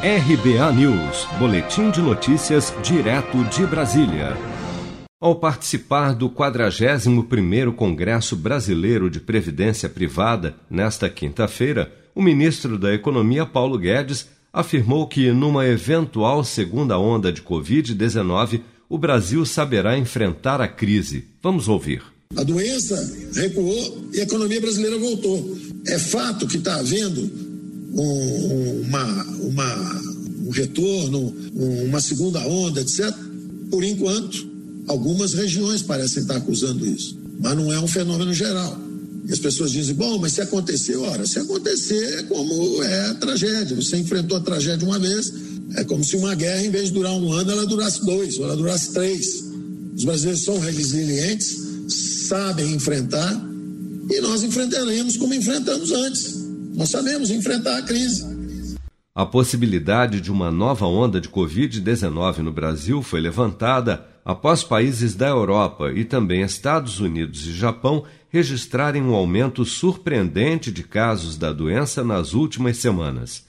RBA News, Boletim de Notícias, direto de Brasília. Ao participar do 41º Congresso Brasileiro de Previdência Privada, nesta quinta-feira, o ministro da Economia, Paulo Guedes, afirmou que, numa eventual segunda onda de Covid-19, o Brasil saberá enfrentar a crise. Vamos ouvir. A doença recuou e a economia brasileira voltou. É fato que está havendo um, uma, uma, um retorno, uma segunda onda, etc. Por enquanto, algumas regiões parecem estar acusando isso, mas não é um fenômeno geral. E as pessoas dizem, bom, mas se acontecer, ora, se acontecer é como é a tragédia. Você enfrentou a tragédia uma vez, é como se uma guerra, em vez de durar um ano, ela durasse dois, ou ela durasse três. Os brasileiros são resilientes, sabem enfrentar, e nós enfrentaremos como enfrentamos antes. Nós sabemos enfrentar a crise. A possibilidade de uma nova onda de Covid-19 no Brasil foi levantada após países da Europa e também Estados Unidos e Japão registrarem um aumento surpreendente de casos da doença nas últimas semanas.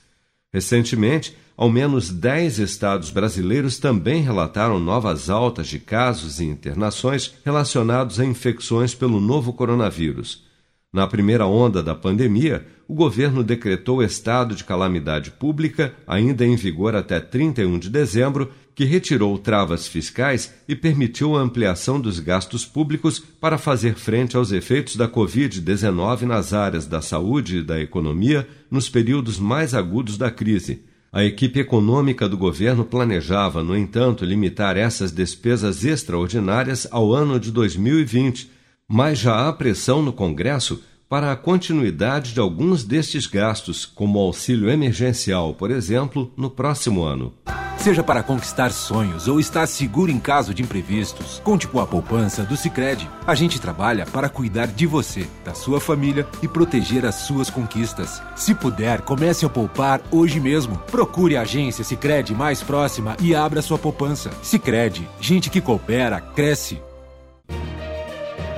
Recentemente, ao menos 10 estados brasileiros também relataram novas altas de casos e internações relacionados a infecções pelo novo coronavírus. Na primeira onda da pandemia, o governo decretou estado de calamidade pública, ainda em vigor até 31 de dezembro, que retirou travas fiscais e permitiu a ampliação dos gastos públicos para fazer frente aos efeitos da Covid-19 nas áreas da saúde e da economia nos períodos mais agudos da crise. A equipe econômica do governo planejava, no entanto, limitar essas despesas extraordinárias ao ano de 2020 mas já há pressão no Congresso para a continuidade de alguns destes gastos, como o auxílio emergencial, por exemplo, no próximo ano. Seja para conquistar sonhos ou estar seguro em caso de imprevistos, conte com a poupança do Sicredi. A gente trabalha para cuidar de você, da sua família e proteger as suas conquistas. Se puder, comece a poupar hoje mesmo. Procure a agência Sicredi mais próxima e abra sua poupança. Sicredi, gente que coopera cresce